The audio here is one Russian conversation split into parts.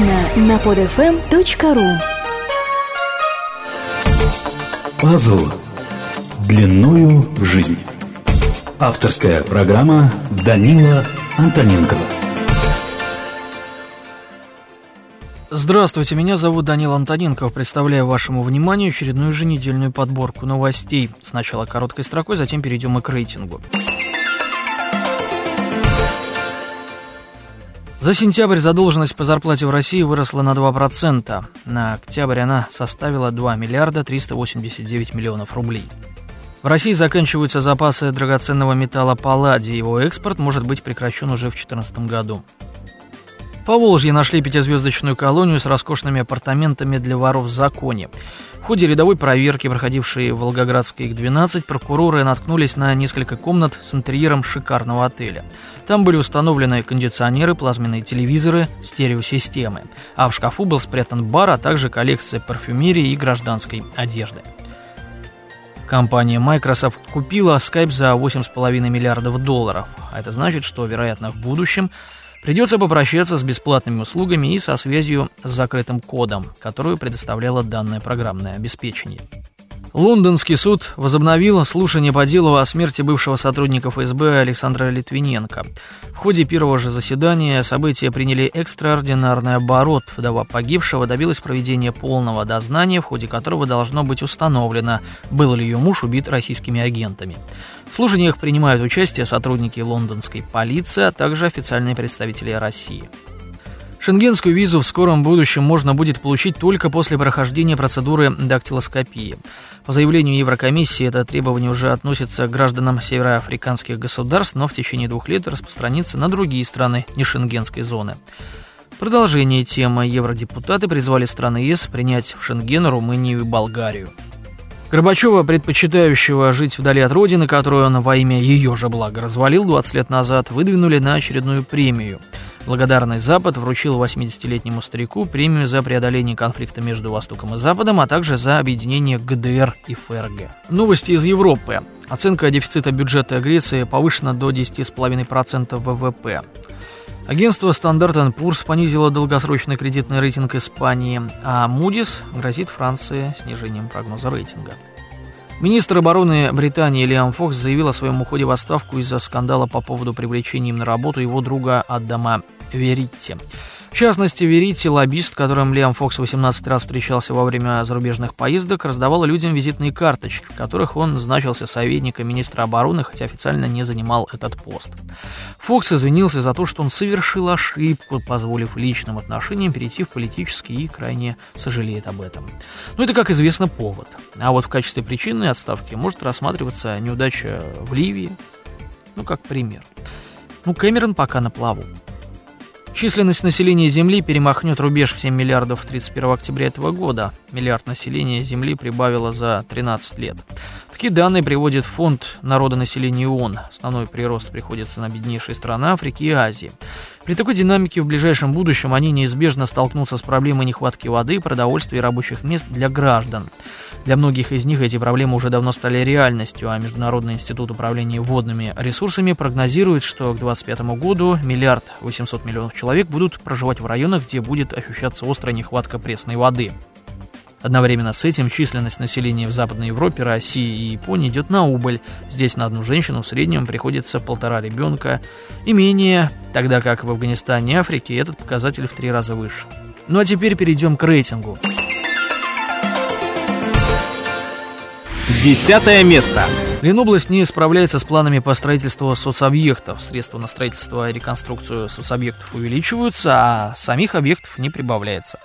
Подробно на podfm.ru Пазл длиною в жизнь. Авторская программа Данила Антоненкова. Здравствуйте, меня зовут Данил Антоненков. Представляю вашему вниманию очередную еженедельную подборку новостей. Сначала короткой строкой, затем перейдем и к рейтингу. За сентябрь задолженность по зарплате в России выросла на 2%. На октябрь она составила 2 миллиарда 389 миллионов рублей. В России заканчиваются запасы драгоценного металла палладия. Его экспорт может быть прекращен уже в 2014 году. По Волжье нашли пятизвездочную колонию с роскошными апартаментами для воров в законе. В ходе рядовой проверки, проходившей в Волгоградской ИК-12, прокуроры наткнулись на несколько комнат с интерьером шикарного отеля. Там были установлены кондиционеры, плазменные телевизоры, стереосистемы. А в шкафу был спрятан бар, а также коллекция парфюмерии и гражданской одежды. Компания Microsoft купила Skype за 8,5 миллиардов долларов. А это значит, что, вероятно, в будущем Придется попрощаться с бесплатными услугами и со связью с закрытым кодом, которую предоставляло данное программное обеспечение. Лондонский суд возобновил слушание по делу о смерти бывшего сотрудника ФСБ Александра Литвиненко. В ходе первого же заседания события приняли экстраординарный оборот. Вдова погибшего добилась проведения полного дознания, в ходе которого должно быть установлено, был ли ее муж убит российскими агентами. В слушаниях принимают участие сотрудники лондонской полиции, а также официальные представители России. Шенгенскую визу в скором будущем можно будет получить только после прохождения процедуры дактилоскопии. По заявлению Еврокомиссии, это требование уже относится к гражданам североафриканских государств, но в течение двух лет распространится на другие страны не шенгенской зоны. Продолжение темы евродепутаты призвали страны ЕС принять в Шенген Румынию и Болгарию. Горбачева, предпочитающего жить вдали от родины, которую он во имя ее же блага развалил 20 лет назад, выдвинули на очередную премию. Благодарный Запад вручил 80-летнему старику премию за преодоление конфликта между Востоком и Западом, а также за объединение ГДР и ФРГ. Новости из Европы. Оценка дефицита бюджета Греции повышена до 10,5% ВВП. Агентство Standard Poor's понизило долгосрочный кредитный рейтинг Испании, а Moody's грозит Франции снижением прогноза рейтинга. Министр обороны Британии Лиам Фокс заявил о своем уходе в отставку из-за скандала по поводу привлечения им на работу его друга Адама Веритти. В частности, Верите, лоббист, которым Лиам Фокс 18 раз встречался во время зарубежных поездок, раздавал людям визитные карточки, в которых он значился советником министра обороны, хотя официально не занимал этот пост. Фокс извинился за то, что он совершил ошибку, позволив личным отношениям перейти в политические и крайне сожалеет об этом. Но это, как известно, повод. А вот в качестве причины отставки может рассматриваться неудача в Ливии, ну, как пример. Ну, Кэмерон пока на плаву. Численность населения Земли перемахнет рубеж в 7 миллиардов 31 октября этого года. Миллиард населения Земли прибавило за 13 лет. Такие данные приводит фонд народонаселения ООН. Основной прирост приходится на беднейшие страны Африки и Азии. При такой динамике в ближайшем будущем они неизбежно столкнутся с проблемой нехватки воды, продовольствия и рабочих мест для граждан. Для многих из них эти проблемы уже давно стали реальностью, а Международный институт управления водными ресурсами прогнозирует, что к 2025 году миллиард 800 миллионов человек будут проживать в районах, где будет ощущаться острая нехватка пресной воды. Одновременно с этим численность населения в Западной Европе, России и Японии идет на убыль. Здесь на одну женщину в среднем приходится полтора ребенка и менее, тогда как в Афганистане и Африке этот показатель в три раза выше. Ну а теперь перейдем к рейтингу. Десятое место. Ленобласть не справляется с планами по строительству соцобъектов. Средства на строительство и реконструкцию соцобъектов увеличиваются, а самих объектов не прибавляется.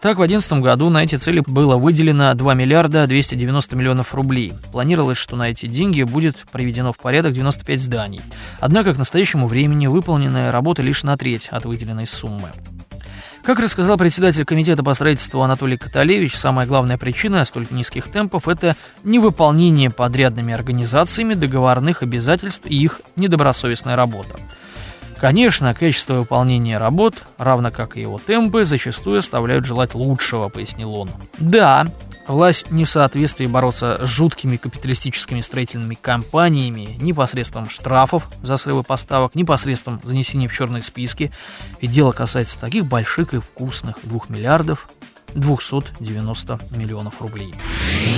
Так, в 2011 году на эти цели было выделено 2 миллиарда 290 миллионов рублей. Планировалось, что на эти деньги будет приведено в порядок 95 зданий. Однако к настоящему времени выполненная работа лишь на треть от выделенной суммы. Как рассказал председатель комитета по строительству Анатолий Каталевич, самая главная причина столь низких темпов – это невыполнение подрядными организациями договорных обязательств и их недобросовестная работа. Конечно, качество выполнения работ, равно как и его темпы, зачастую оставляют желать лучшего, пояснил он. Да, Власть не в соответствии бороться с жуткими капиталистическими строительными компаниями ни посредством штрафов за срывы поставок, ни посредством занесения в черные списки. Ведь дело касается таких больших и вкусных 2 миллиардов 290 миллионов рублей.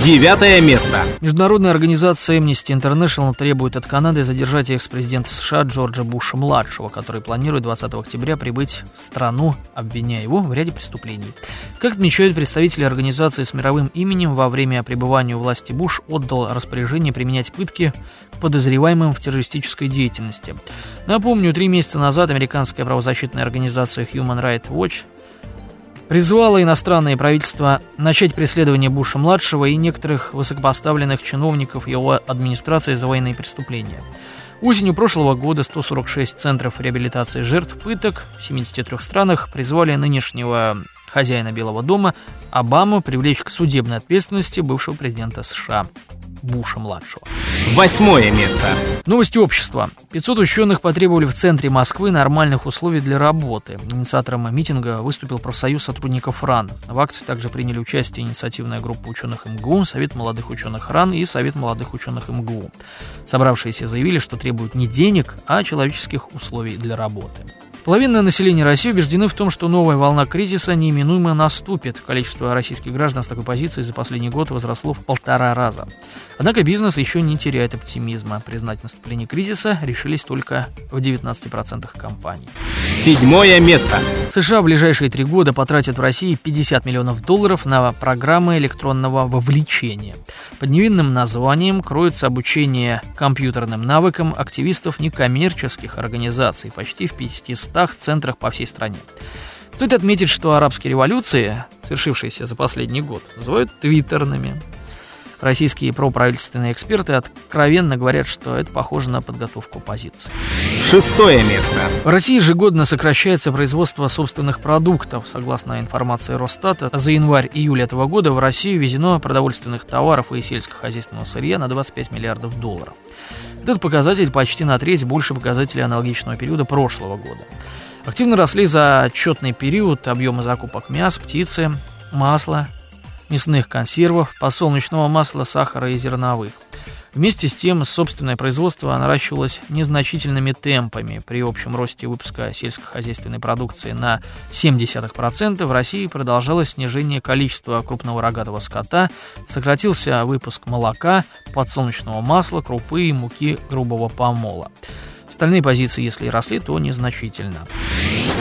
Девятое место. Международная организация Amnesty International требует от Канады задержать экс-президента США Джорджа Буша-младшего, который планирует 20 октября прибыть в страну, обвиняя его в ряде преступлений. Как отмечают представители организации с мировым именем, во время пребывания у власти Буш отдал распоряжение применять пытки подозреваемым в террористической деятельности. Напомню, три месяца назад американская правозащитная организация Human Rights Watch призвала иностранные правительства начать преследование Буша-младшего и некоторых высокопоставленных чиновников его администрации за военные преступления. Осенью прошлого года 146 центров реабилитации жертв пыток в 73 странах призвали нынешнего хозяина Белого дома Обаму привлечь к судебной ответственности бывшего президента США. Буша-младшего. Восьмое место. Новости общества. 500 ученых потребовали в центре Москвы нормальных условий для работы. Инициатором митинга выступил профсоюз сотрудников РАН. В акции также приняли участие инициативная группа ученых МГУ, Совет молодых ученых РАН и Совет молодых ученых МГУ. Собравшиеся заявили, что требуют не денег, а человеческих условий для работы. Половина населения России убеждены в том, что новая волна кризиса неименуемо наступит. Количество российских граждан с такой позицией за последний год возросло в полтора раза. Однако бизнес еще не теряет оптимизма. Признать наступление кризиса решились только в 19% компаний. Седьмое место. США в ближайшие три года потратят в России 50 миллионов долларов на программы электронного вовлечения. Под невинным названием кроется обучение компьютерным навыкам активистов некоммерческих организаций почти в 500 центрах по всей стране. Стоит отметить, что арабские революции, совершившиеся за последний год, называют твиттерными. Российские проправительственные эксперты откровенно говорят, что это похоже на подготовку позиции. Шестое место. В России ежегодно сокращается производство собственных продуктов. Согласно информации Росстата, за январь-июль этого года в Россию везено продовольственных товаров и сельскохозяйственного сырья на 25 миллиардов долларов. Этот показатель почти на треть больше показателей аналогичного периода прошлого года. Активно росли за отчетный период объемы закупок мяса, птицы, масла, мясных консервов, подсолнечного масла, сахара и зерновых. Вместе с тем, собственное производство наращивалось незначительными темпами. При общем росте выпуска сельскохозяйственной продукции на 0,7% в России продолжалось снижение количества крупного рогатого скота, сократился выпуск молока, подсолнечного масла, крупы и муки грубого помола. Остальные позиции, если и росли, то незначительно.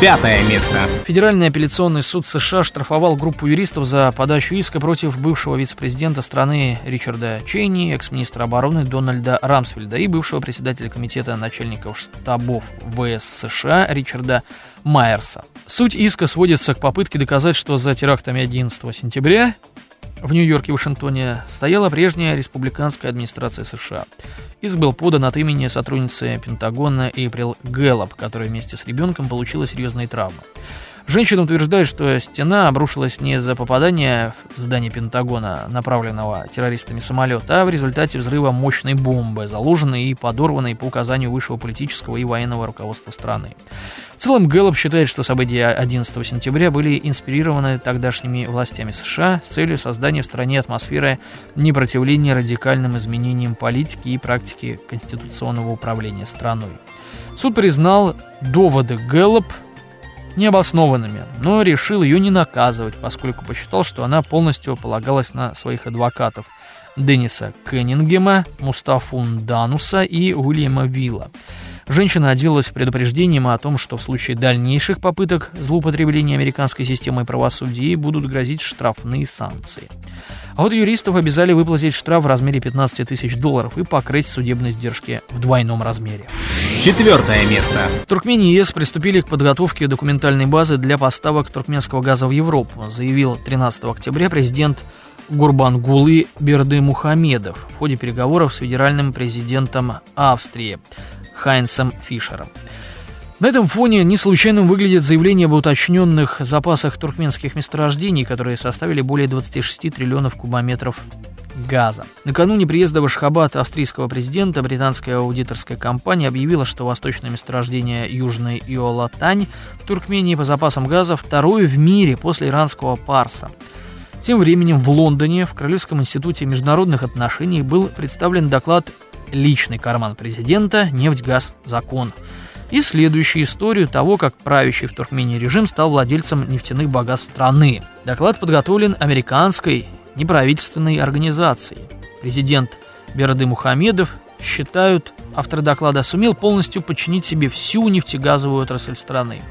Пятое место. Федеральный апелляционный суд США штрафовал группу юристов за подачу иска против бывшего вице-президента страны Ричарда Чейни, экс-министра обороны Дональда Рамсфельда и бывшего председателя комитета начальников штабов ВС США Ричарда Майерса. Суть иска сводится к попытке доказать, что за терактами 11 сентября в Нью-Йорке и Вашингтоне стояла прежняя республиканская администрация США. Иск был подан от имени сотрудницы Пентагона Эйприл Гэллоп, которая вместе с ребенком получила серьезные травмы. Женщина утверждает, что стена обрушилась не из-за попадания в здание Пентагона, направленного террористами самолета, а в результате взрыва мощной бомбы, заложенной и подорванной по указанию высшего политического и военного руководства страны. В целом, Гэллоп считает, что события 11 сентября были инспирированы тогдашними властями США с целью создания в стране атмосферы непротивления радикальным изменениям политики и практики конституционного управления страной. Суд признал доводы Гэллоп необоснованными, но решил ее не наказывать, поскольку посчитал, что она полностью полагалась на своих адвокатов Денниса Кеннингема, Мустафун Дануса и Уильяма Вилла. Женщина отделалась предупреждением о том, что в случае дальнейших попыток злоупотребления американской системой правосудия будут грозить штрафные санкции. А вот юристов обязали выплатить штраф в размере 15 тысяч долларов и покрыть судебные издержки в двойном размере. Четвертое место. Туркмении и ЕС приступили к подготовке документальной базы для поставок туркменского газа в Европу, заявил 13 октября президент Гурбангулы Берды Мухамедов в ходе переговоров с федеральным президентом Австрии Хайнсом Фишером. На этом фоне не случайным выглядит заявление об уточненных запасах туркменских месторождений, которые составили более 26 триллионов кубометров газа. Накануне приезда в Ашхабад австрийского президента британская аудиторская компания объявила, что восточное месторождение Южный Иолатань в Туркмении по запасам газа второе в мире после иранского Парса. Тем временем в Лондоне в Королевском институте международных отношений был представлен доклад «Личный карман президента. Нефть, газ, закон», и следующую историю того, как правящий в Туркмении режим стал владельцем нефтяных богатств страны. Доклад подготовлен американской неправительственной организацией. Президент Берды Мухамедов, считают, автор доклада сумел полностью подчинить себе всю нефтегазовую отрасль страны.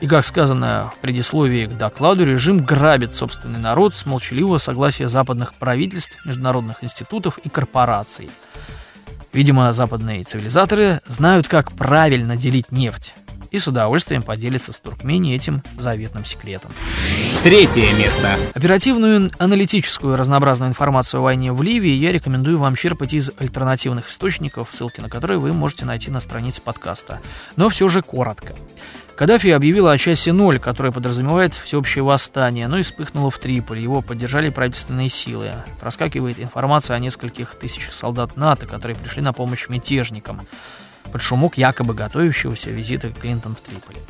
И, как сказано в предисловии к докладу, режим грабит собственный народ с молчаливого согласия западных правительств, международных институтов и корпораций. Видимо, западные цивилизаторы знают, как правильно делить нефть и с удовольствием поделится с Туркменией этим заветным секретом. Третье место. Оперативную аналитическую разнообразную информацию о войне в Ливии я рекомендую вам черпать из альтернативных источников, ссылки на которые вы можете найти на странице подкаста. Но все же коротко. Каддафи объявил о часе ноль, которое подразумевает всеобщее восстание, но и вспыхнуло в Триполи. Его поддержали правительственные силы. Проскакивает информация о нескольких тысячах солдат НАТО, которые пришли на помощь мятежникам под шумок якобы готовящегося визита Клинтон в Триполи.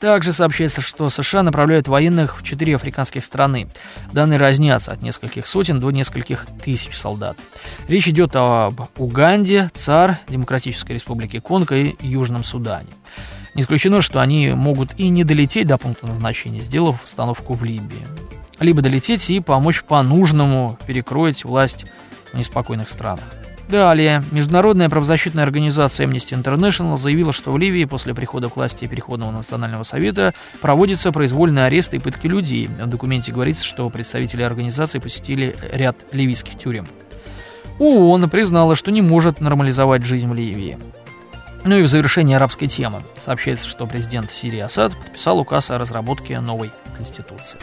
Также сообщается, что США направляют военных в четыре африканских страны. Данные разнятся от нескольких сотен до нескольких тысяч солдат. Речь идет об Уганде, ЦАР, Демократической Республике Конго и Южном Судане. Не исключено, что они могут и не долететь до пункта назначения, сделав остановку в Либии. Либо долететь и помочь по-нужному перекроить власть в неспокойных странах. Далее, международная правозащитная организация Amnesty International заявила, что в Ливии после прихода к власти Переходного национального совета проводится произвольный арест и пытки людей. В документе говорится, что представители организации посетили ряд ливийских тюрем. ООН признала, что не может нормализовать жизнь в Ливии. Ну и в завершении арабской темы. Сообщается, что президент Сирии Асад подписал указ о разработке новой Конституции.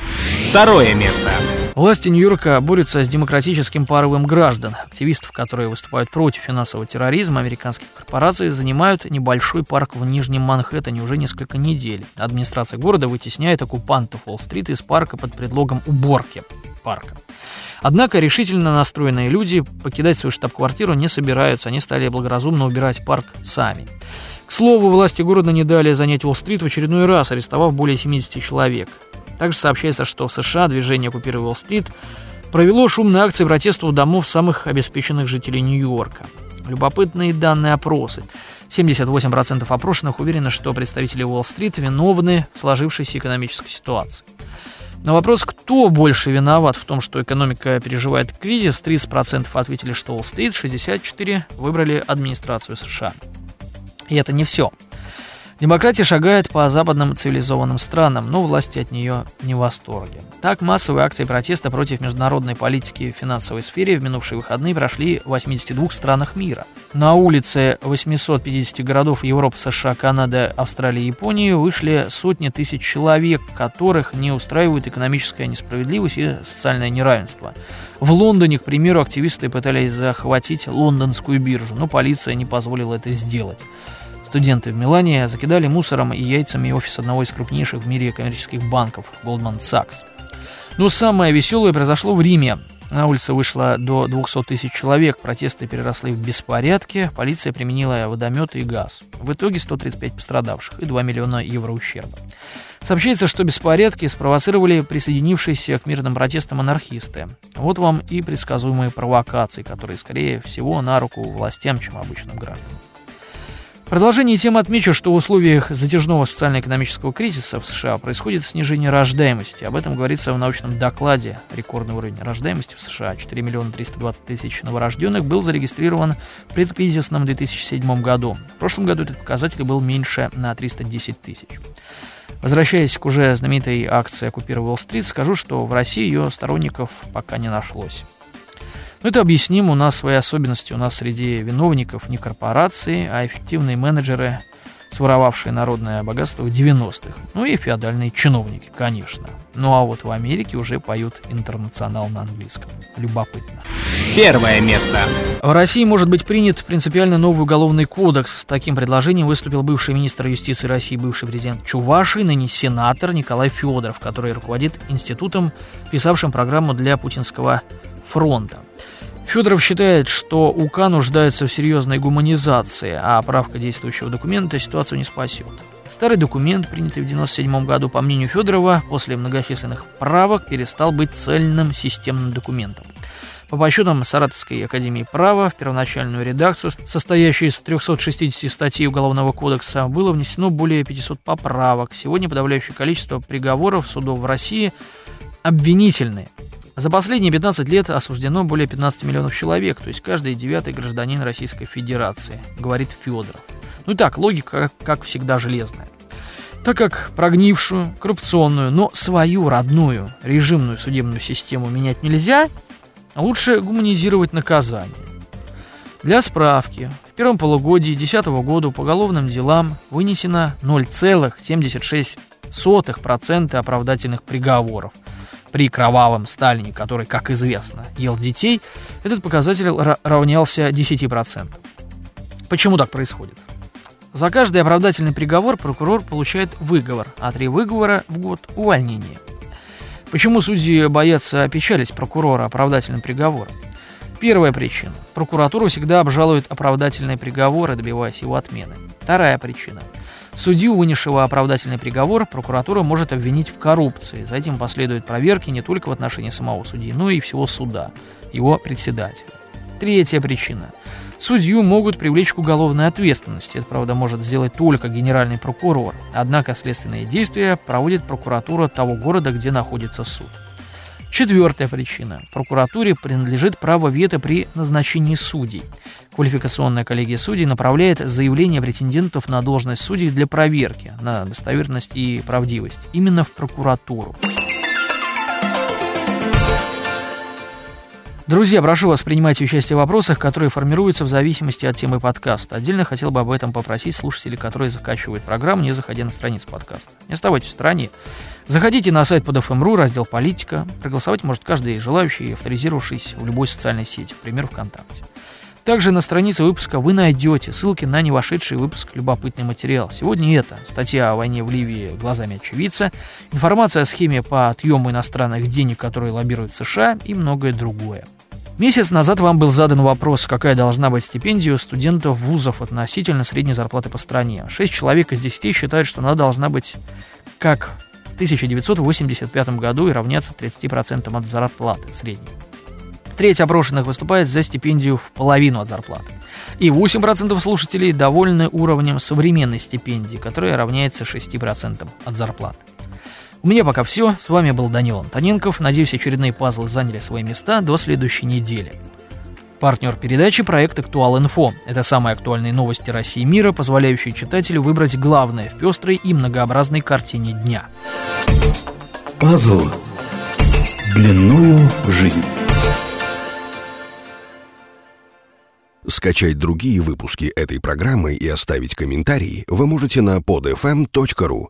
Второе место. Власти Нью-Йорка борются с демократическим паровым граждан. Активистов, которые выступают против финансового терроризма американских корпораций, занимают небольшой парк в Нижнем Манхэттене уже несколько недель. Администрация города вытесняет оккупантов Уолл-стрит из парка под предлогом уборки парка. Однако решительно настроенные люди покидать свою штаб-квартиру не собираются, они стали благоразумно убирать парк сами. К слову, власти города не дали занять Уолл-стрит в очередной раз, арестовав более 70 человек. Также сообщается, что в США движение «Оккупируй Уолл-стрит» провело шумные акции протеста у домов самых обеспеченных жителей Нью-Йорка. Любопытные данные опросы. 78% опрошенных уверены, что представители Уолл-стрит виновны в сложившейся экономической ситуации. На вопрос, кто больше виноват в том, что экономика переживает кризис, 30% ответили, что Уолл-стрит, 64% выбрали администрацию США. И это не все. Демократия шагает по западным цивилизованным странам, но власти от нее не в восторге. Так, массовые акции протеста против международной политики в финансовой сфере в минувшие выходные прошли в 82 странах мира. На улице 850 городов Европы, США, Канады, Австралии и Японии вышли сотни тысяч человек, которых не устраивает экономическая несправедливость и социальное неравенство. В Лондоне, к примеру, активисты пытались захватить лондонскую биржу, но полиция не позволила это сделать. Студенты в Милане закидали мусором и яйцами офис одного из крупнейших в мире коммерческих банков – Goldman Sachs. Но самое веселое произошло в Риме. На улице вышло до 200 тысяч человек, протесты переросли в беспорядки, полиция применила водометы и газ. В итоге 135 пострадавших и 2 миллиона евро ущерба. Сообщается, что беспорядки спровоцировали присоединившиеся к мирным протестам анархисты. Вот вам и предсказуемые провокации, которые, скорее всего, на руку властям, чем обычным гражданам. В продолжении темы отмечу, что в условиях затяжного социально-экономического кризиса в США происходит снижение рождаемости. Об этом говорится в научном докладе. Рекордный уровень рождаемости в США 4 миллиона 320 тысяч новорожденных был зарегистрирован в предкризисном 2007 году. В прошлом году этот показатель был меньше на 310 тысяч. Возвращаясь к уже знаменитой акции «Оккупируй Уолл-стрит», скажу, что в России ее сторонников пока не нашлось. Но ну, это объяснимо, у нас свои особенности. У нас среди виновников не корпорации, а эффективные менеджеры, своровавшие народное богатство в 90-х. Ну и феодальные чиновники, конечно. Ну а вот в Америке уже поют интернационал на английском. Любопытно. Первое место. В России может быть принят принципиально новый уголовный кодекс. С таким предложением выступил бывший министр юстиции России, бывший президент Чуваши, ныне сенатор Николай Федоров, который руководит институтом, писавшим программу для путинского фронта. Федоров считает, что УК нуждается в серьезной гуманизации, а правка действующего документа ситуацию не спасет. Старый документ, принятый в 1997 году, по мнению Федорова, после многочисленных правок перестал быть цельным системным документом. По подсчетам Саратовской академии права, в первоначальную редакцию, состоящую из 360 статей Уголовного кодекса, было внесено более 500 поправок. Сегодня подавляющее количество приговоров судов в России обвинительные. За последние 15 лет осуждено более 15 миллионов человек, то есть каждый девятый гражданин Российской Федерации, говорит Федоров. Ну и так, логика, как всегда, железная. Так как прогнившую, коррупционную, но свою родную режимную судебную систему менять нельзя, лучше гуманизировать наказание. Для справки, в первом полугодии 2010 года по уголовным делам вынесено 0,76% оправдательных приговоров. При кровавом Сталине, который, как известно, ел детей, этот показатель равнялся 10%. Почему так происходит? За каждый оправдательный приговор прокурор получает выговор, а три выговора в год – увольнение. Почему судьи боятся опечалить прокурора оправдательным приговором? Первая причина. Прокуратура всегда обжалует оправдательные приговоры, добиваясь его отмены. Вторая причина. Судью, вынесшего оправдательный приговор, прокуратура может обвинить в коррупции. За этим последуют проверки не только в отношении самого судьи, но и всего суда, его председателя. Третья причина. Судью могут привлечь к уголовной ответственности. Это, правда, может сделать только генеральный прокурор. Однако следственные действия проводит прокуратура того города, где находится суд. Четвертая причина. Прокуратуре принадлежит право вето при назначении судей. Квалификационная коллегия судей направляет заявление претендентов на должность судей для проверки на достоверность и правдивость именно в прокуратуру. Друзья, прошу вас, принимать участие в вопросах, которые формируются в зависимости от темы подкаста. Отдельно хотел бы об этом попросить слушателей, которые закачивают программу, не заходя на страницу подкаста. Не оставайтесь в стороне. Заходите на сайт под FM.ru, раздел «Политика». Проголосовать может каждый желающий, авторизировавшись в любой социальной сети, к примеру, ВКонтакте. Также на странице выпуска вы найдете ссылки на не вошедший выпуск «Любопытный материал». Сегодня это статья о войне в Ливии глазами очевидца, информация о схеме по отъему иностранных денег, которые лоббируют США и многое другое. Месяц назад вам был задан вопрос, какая должна быть стипендия у студентов вузов относительно средней зарплаты по стране. Шесть человек из десяти считают, что она должна быть как в 1985 году и равняться 30% от зарплаты средней. Треть опрошенных выступает за стипендию в половину от зарплаты. И 8% слушателей довольны уровнем современной стипендии, которая равняется 6% от зарплаты. У меня пока все. С вами был Данил Антоненков. Надеюсь, очередные пазлы заняли свои места до следующей недели. Партнер передачи – проект «Актуал-инфо». Это самые актуальные новости России и мира, позволяющие читателю выбрать главное в пестрой и многообразной картине дня. Пазл длиною в жизнь. Скачать другие выпуски этой программы и оставить комментарии вы можете на podfm.ru